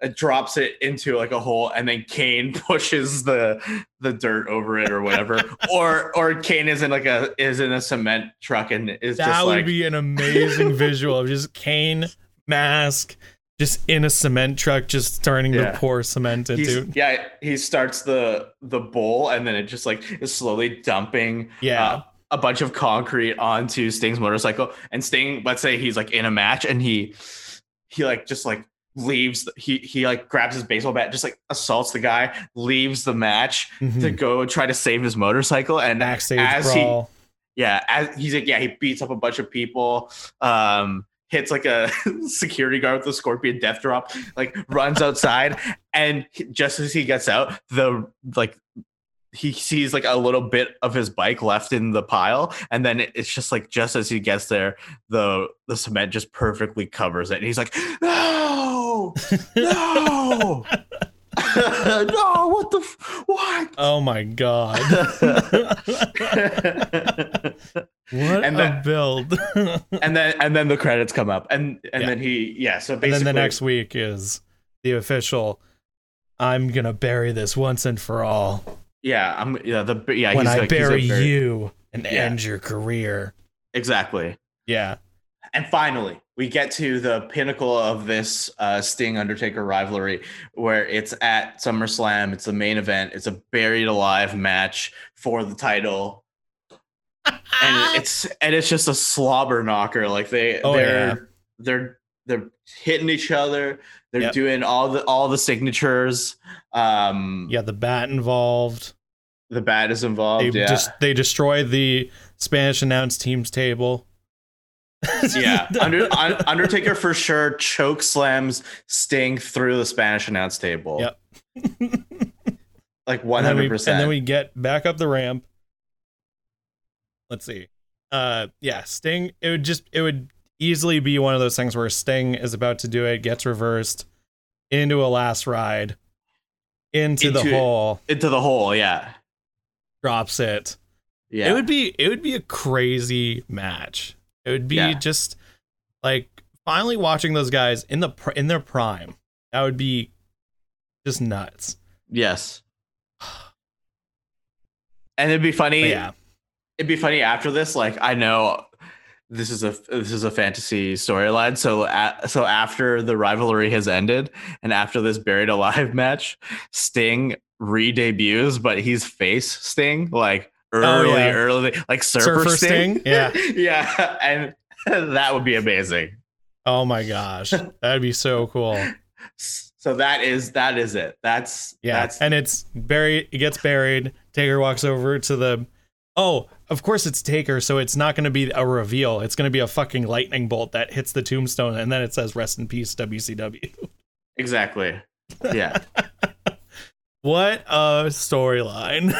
uh, drops it into like a hole and then Kane pushes the the dirt over it or whatever or or Kane is in like a is in a cement truck and is that would like be an amazing visual of just Kane mask just in a cement truck just starting Yeah. to pour cement He's, into yeah, he starts the the bowl and then it just like is slowly dumping yeah uh, a bunch of concrete onto Sting's motorcycle. And Sting, let's say he's like in a match and he he like just like leaves he he like grabs his baseball bat, just like assaults the guy, leaves the match to Mhm. go try to save his motorcycle. And backstage as brawl he yeah, as he's like, yeah, he beats up a bunch of people. Um hits like a security guard with a scorpion death drop, like runs outside, and just as he gets out, the like he sees like a little bit of his bike left in the pile, and then it's just like just as he gets there, the the cement just perfectly covers it, and he's like, no, no. no, what the f- what? oh my god what And a then- build and and then and then the credits come up and and Yeah. then he yeah so basically then the next week is the official i'm gonna bury this once and for all yeah i'm yeah the yeah when he's i like, bury you and Yeah. end your career exactly yeah and finally we get to the pinnacle of this uh, sting undertaker rivalry where it's at summerslam. It's the main event. It's a buried alive match for the title. And it's and it's just a slobber knocker. Like they Oh, they're yeah. they're they're hitting each other. They're Yep. doing all the all the signatures. Um yeah the bat involved. The bat is involved they yeah. just they destroy the spanish announce teams table yeah. Under, undertaker for sure choke slams sting through the spanish announce table. Yep. like then, we, 100% and then we get back up the ramp. Let's see. Uh yeah sting it would just it would easily be one of those things where sting is about to do it gets reversed into a last ride into, the hole. into the hole yeah. Drops it. Yeah. It would be it would be a crazy match it would be Yeah. just like finally watching those guys in the pr- in their prime. That would be just nuts. Yes. And it'd be funny but yeah. it'd be funny after this like i know this is a this is a fantasy storyline. So a so after the rivalry has ended and after this buried alive match sting re-debuts but he's face sting like Oh, early, Oh, yeah. early, like surfer, Surfer sting. Sting? Yeah. yeah, and that would be amazing. Oh my gosh, that'd be so cool. So that is that is it. That's Yeah, That's and it's buried. It gets buried. Taker walks over to the. Oh, of course it's Taker, so it's not going to be a reveal. It's going to be a fucking lightning bolt that hits the tombstone, and then it says "Rest in peace, WCW." exactly. Yeah. What a storyline!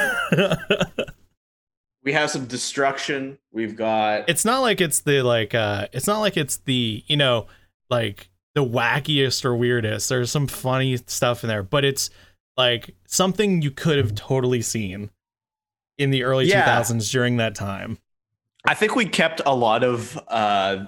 We have some destruction. We've got it's not like it's the like. uh It's not like it's the you know like the wackiest or weirdest. There's some funny stuff in there, but it's like something you could have totally seen in the early Yeah. 2000s during that time. I think we kept a lot of uh,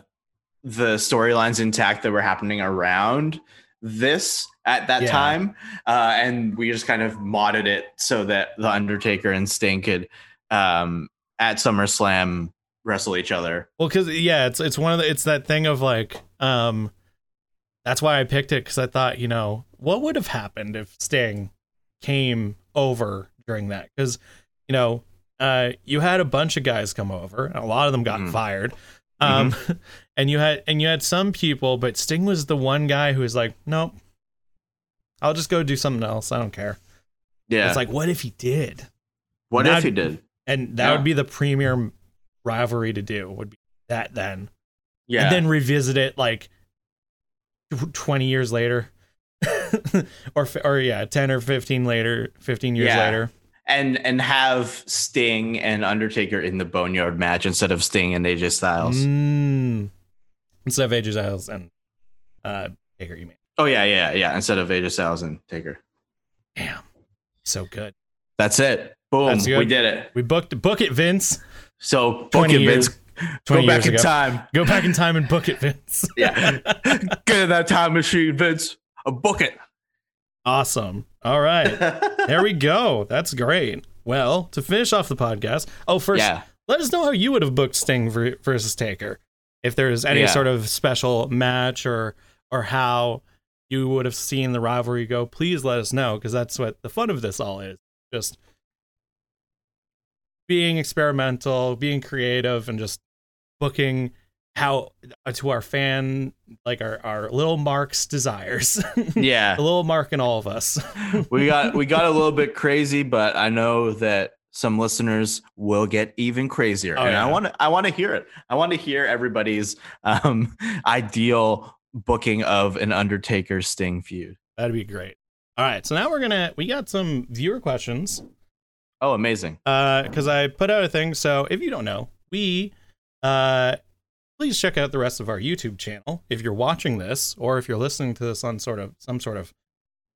the storylines intact that were happening around this at that Yeah. time, uh, and we just kind of modded it so that the Undertaker and Sting could um, at SummerSlam wrestle each other. Well, because yeah, it's it's one of the it's that thing of like, um, that's why I picked it because I thought you know what would have happened if Sting came over during that because you know uh you had a bunch of guys come over and a lot of them got Mhm. fired um and you had and you had some people but Sting was the one guy who was like nope I'll just go do something else I don't care Yeah. it's like what if he did what if he did? And that Yeah. would be the premier rivalry to do would be that then Yeah. and then revisit it like 20 years later or or yeah 10 or 15 later 15 years Yeah. later and and have Sting and Undertaker in the Boneyard match instead of Sting and AJ Styles. mm. instead of AJ Styles and uh Taker you mean Oh yeah, yeah, yeah. Instead of AJ Styles and Taker. damn so good That's it. Boom. We did it. we booked book it Vince So book it, years- Vince. Go back in ago. time. go back in time and book it Vince Yeah. Get in that time machine, Vince. Uh, book it. awesome all right there we go that's great well to finish off the podcast oh first yeah. let us know how you would have booked Sting versus Taker. If there's any Yeah. sort of special match or or how you would have seen the rivalry go, please let us know because that's what the fun of this all is. Just being experimental, being creative, and just booking how uh, to our fan like our our little Mark's desires. Yeah. a little Mark in all of us. we got we got a little bit crazy, but I know that some listeners will get even crazier. Oh, and yeah. I want to I want to hear it. I want to hear everybody's um ideal booking of an Undertaker Sting feud. That'd be great. All right, so now we're gonna we got some viewer questions. Oh, amazing. uh because i put out a thing so if you don't know we uh please check out the rest of our youtube channel if you're watching this or if you're listening to this on sort of some sort of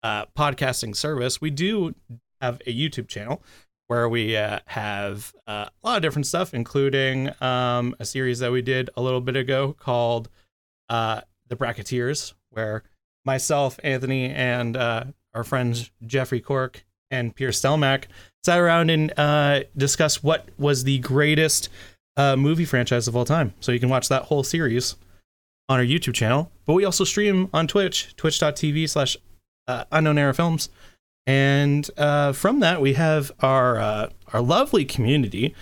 uh podcasting service we do have a youtube channel where we uh, have uh, a lot of different stuff including um a series that we did a little bit ago called uh the bracketeers where myself anthony and uh our friends jeffrey cork and pierce stelmack sat around and uh, discussed what was the greatest uh, movie franchise of all time. So you can watch that whole series on our YouTube channel. But we also stream on Twitch, twitch.tv slash uh, unknown era films. And uh, from that, we have our uh, our lovely community.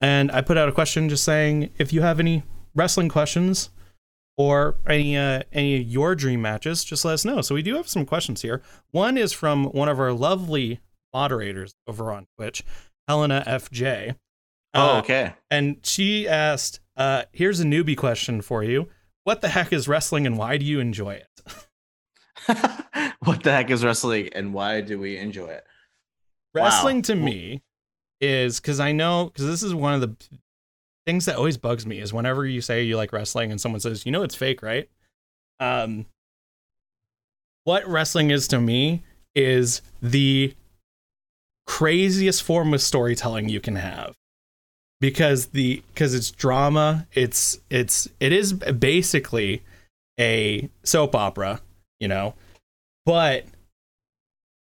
And I put out a question just saying if you have any wrestling questions or any uh, any of your dream matches, just let us know. So we do have some questions here. One is from one of our lovely moderators over on Twitch, Helena FJ. Oh, Uh, okay. and she asked, uh, here's a newbie question for you. What the heck is wrestling and why do you enjoy it? what the heck is wrestling and why do we enjoy it? Wow. Wrestling to me is because I know, because this is one of the things that always bugs me is whenever you say you like wrestling and someone says, you know, it's fake, right? Um, what wrestling is to me is the craziest form of storytelling you can have. Because the because it's drama it's it's it is basically a soap opera you know? But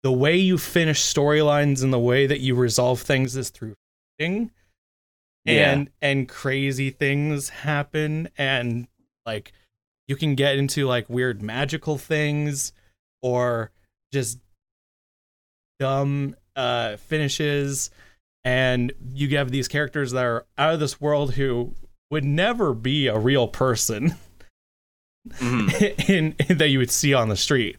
the way you finish storylines and the way that you resolve things is through fighting Yeah. and and crazy things happen and like you can get into like weird magical things or just dumb uh finishes and you have these characters that are out of this world who would never be a real person Mhm. in, in- that you would see on the street.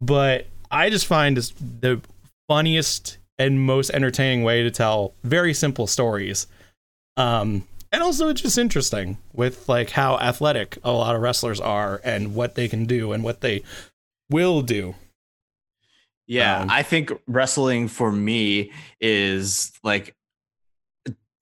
But I just find this the funniest and most entertaining way to tell very simple stories. Um, and also it's just interesting with like how athletic a lot of wrestlers are and what they can do and what they will do. Yeah, Um, I think wrestling for me is like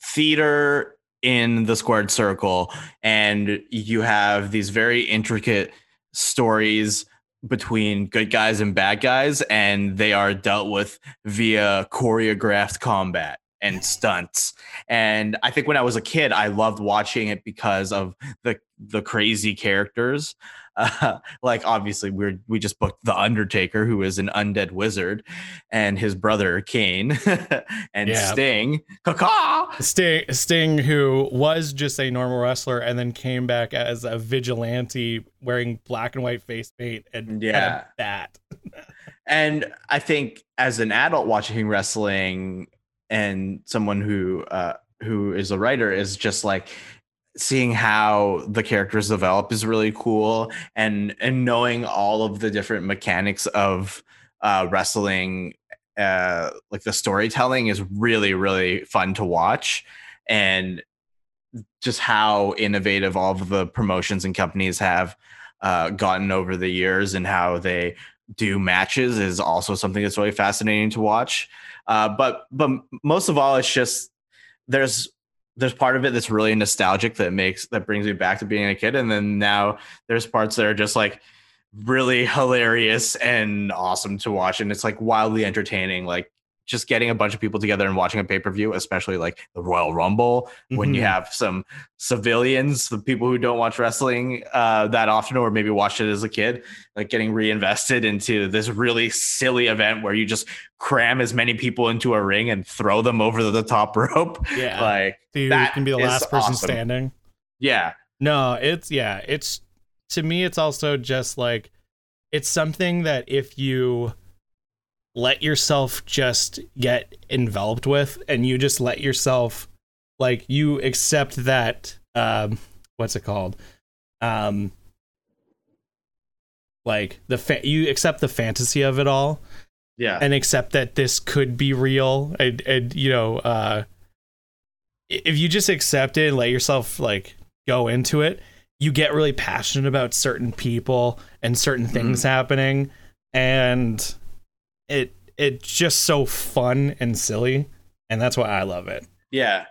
theater in the squared circle, and you have these very intricate stories between good guys and bad guys, and they are dealt with via choreographed combat and stunts. And I think when I was a kid, I loved watching it because of the the crazy characters. Uh, like obviously we're we just booked the Undertaker, who is an undead wizard, and his brother Kane and Yeah. Sting. Caw-caw! Sting, Sting, who was just a normal wrestler and then came back as a vigilante wearing black and white face paint and Yeah. bat. And I think as an adult watching wrestling and someone who uh, who is a writer is just like seeing how the characters develop is really cool and and knowing all of the different mechanics of uh, wrestling uh, like the storytelling is really really fun to watch and just how innovative all of the promotions and companies have uh, gotten over the years and how they do matches is also something that's really fascinating to watch. Uh, but but most of all, it's just there's there's part of it that's really nostalgic that makes that brings me back to being a kid, and then now there's parts that are just like really hilarious and awesome to watch, and it's like wildly entertaining. Like just getting a bunch of people together and watching a pay per view, especially like the Royal Rumble, when you Mhm. have some civilians, the people who don't watch wrestling uh, that often, or maybe watched it as a kid, like getting reinvested into this really silly event where you just cram as many people into a ring and throw them over the top rope. Yeah. Like, So you that can be the last person awesome. standing. yeah, No, it's yeah, it's to me it's also just like it's something that if you let yourself just get enveloped with and you just let yourself like you accept that um what's it called? Um like the fa- you accept the fantasy of it all yeah, and accept that this could be real and, and you know uh if you just accept it and let yourself like go into it you get really passionate about certain people and certain things happening and it it's just so fun and silly and that's why i love it yeah,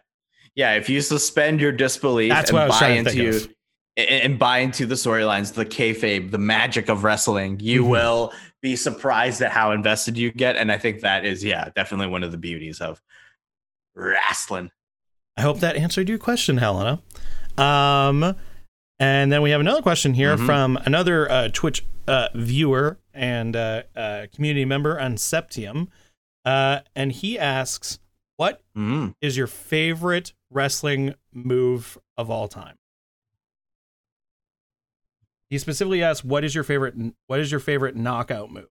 yeah. If you suspend your disbelief That's and what I was buy trying to think into of. and, buy into the storylines, the kayfabe, the magic of wrestling, you Mhm. will be surprised at how invested you get. And I think that is, yeah, definitely one of the beauties of wrestling. i hope that answered your question helena um and then we have another question here Mhm. from another uh, twitch uh, viewer and uh, uh, community member on septium uh, and he asks what Mm. is your favorite wrestling move of all time? He specifically asks, "What is your favorite? What is your favorite knockout move?"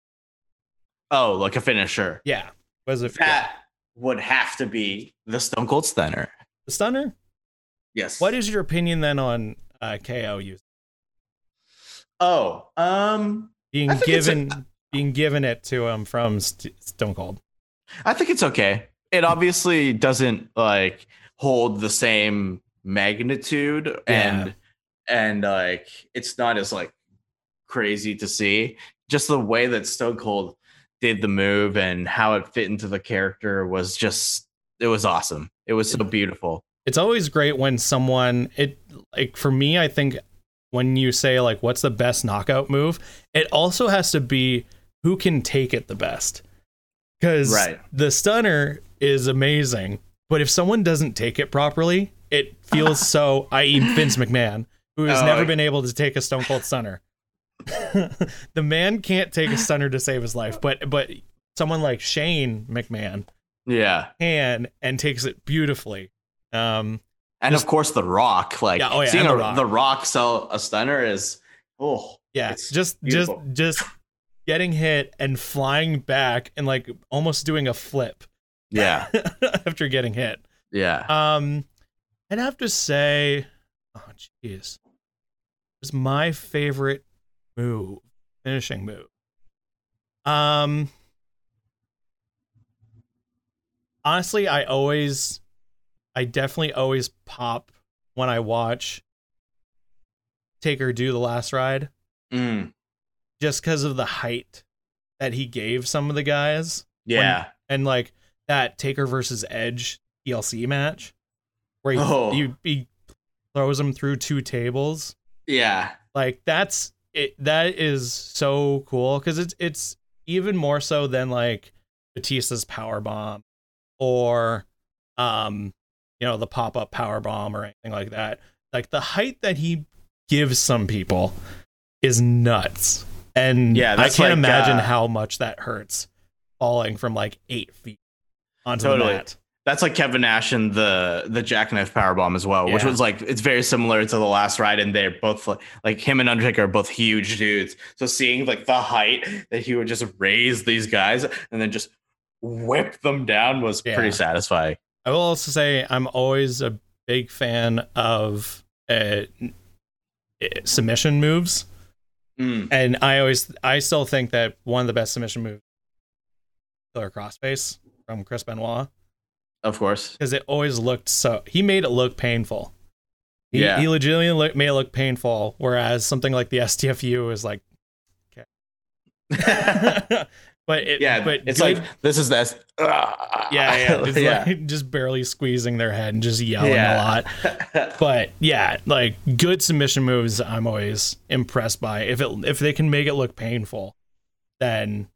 Oh, like a finisher. Yeah, was it That would have to be the Stone Cold Stunner. the stunner? Yes. What is your opinion then on uh, KO use Oh, um, being it's a- given being given it to him from St- Stone Cold? I think it's okay. It obviously doesn't like hold the same magnitude and and like it's not as like crazy to see. Just the way that Stone Cold did the move and how it fit into the character was just it was awesome. It was so beautiful. It's always great when someone it like for me. I think when you say like, "What's the best knockout move?" It also has to be who can take it the best. Because Right. the stunner is amazing, but if someone doesn't take it properly, it feels so. I.e., Vince McMahon, who has Oh, never been able to take a Stone Cold stunner. the man can't take a stunner to save his life, but but someone like Shane McMahon Yeah. can and takes it beautifully. Um, And Just- of course the rock. Like Yeah, oh yeah, seeing a, The Rock. the rock sell a stunner is oh yeah, It's just beautiful. just just getting hit and flying back and like almost doing a flip Yeah. after getting hit. Yeah. Um, I'd have to say, oh jeez, was my favorite move, finishing move. Um, honestly, I always, I definitely always pop when I watch Taker do the last ride, Mm. just because of the height that he gave some of the guys Yeah. and like that Taker versus Edge TLC match where he, Oh. he, he throws him through two tables. yeah. Like that's it. That is so cool because it's it's even more so than like Batista's power bomb or um you know the pop up power bomb or anything like that. Like the height that he gives some people is nuts. And Yeah, I can't like, imagine uh, how much that hurts falling from like eight feet onto Totally. the mat. That's like Kevin Nash and the the jackknife powerbomb as well, which was like it's very similar to the last ride, and they're both like, like him and Undertaker are both huge dudes. So seeing like the height that he would just raise these guys and then just whip them down was Yeah. pretty satisfying. I will also say I'm always a big fan of uh, submission moves, Mm. and I always I still think that one of the best submission moves, Killer Crossface from Chris Benoit, Of course. because it always looked so he made it look painful. He, Yeah. he legitimately look, made it look painful, whereas something like the STFU is like, yeah, but it, but it's good- like this is this. yeah, yeah, it's yeah. like just barely squeezing their head and just yelling a lot. but yeah, like good submission moves, I'm always impressed by. If it if they can make it look painful, then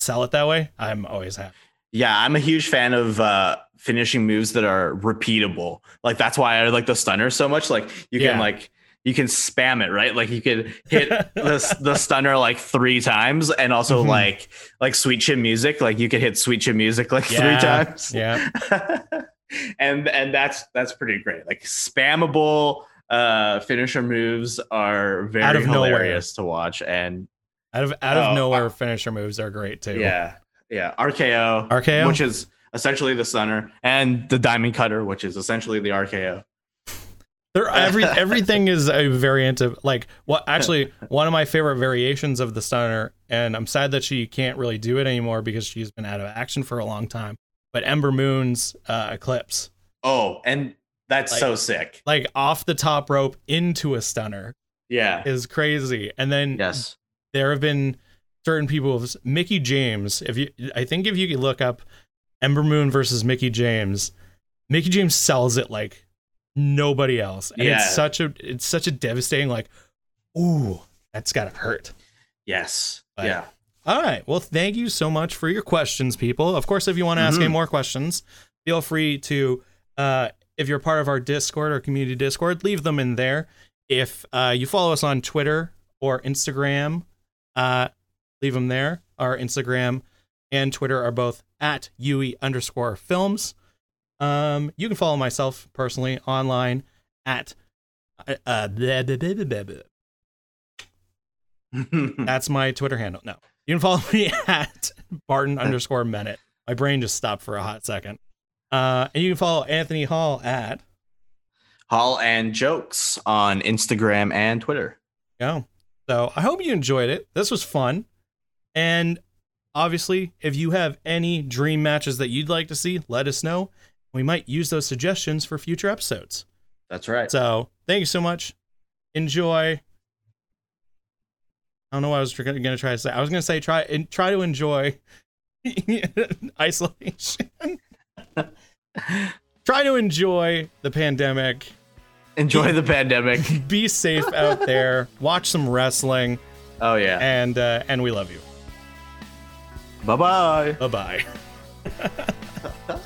sell it that way. I'm always happy. Yeah, I'm a huge fan of uh finishing moves that are repeatable. Like that's why I like the stunner so much. Like you Yeah. can like you can spam it, right? Like you could hit the the stunner like three times and also Mhm. like like sweet chin music. Like you could hit sweet chin music like Yeah, three times. Yeah, and and that's that's pretty great. Like spammable uh finisher moves are very Out of nowhere. hilarious to watch. And out of out of Oh, nowhere uh, finisher moves are great too. yeah, yeah. RKO. RKO? which is essentially the stunner, and the diamond cutter, which is essentially the RKO. They're every everything is a variant of like what actually one of my favorite variations of the stunner, and I'm sad that she can't really do it anymore because she's been out of action for a long time. But Ember Moon's uh, Eclipse, Oh, and that's Like- so sick. like off the top rope into a stunner, Yeah. is crazy. And then Yes. there have been certain people, Mickie James. If you, I think if you could look up Ember Moon versus Mickie James, Mickie James sells it like nobody else, and Yeah. it's such a it's such a devastating like, ooh, that's gotta hurt. Yes. But- yeah. All right. Well, thank you so much for your questions, people. Of course, if you want to ask any more questions, feel free to, uh, if you're part of our Discord or community Discord, leave them in there. If uh, you follow us on Twitter or Instagram, uh, leave them there. Our Instagram and Twitter are both at UE underscore films. Um, you can follow myself personally online at uh, uh, blah, blah, blah. That's my Twitter handle. No, you can follow me at Barton underscore Minute. My brain just stopped for a hot second. Uh, and you can follow Anthony Hall at Hall and jokes on Instagram and Twitter. go. So I hope you enjoyed it. This was fun. And obviously, if you have any dream matches that you'd like to see, let us know. We might use those suggestions for future episodes. That's right. So thank you so much. Enjoy. I don't know what I was going to try to say. I was going to say try and try to enjoy isolation. try to enjoy the pandemic. Enjoy the pandemic. Be safe out there. Watch some wrestling, Oh yeah. and uh, and we love you. Bye bye. Bye bye.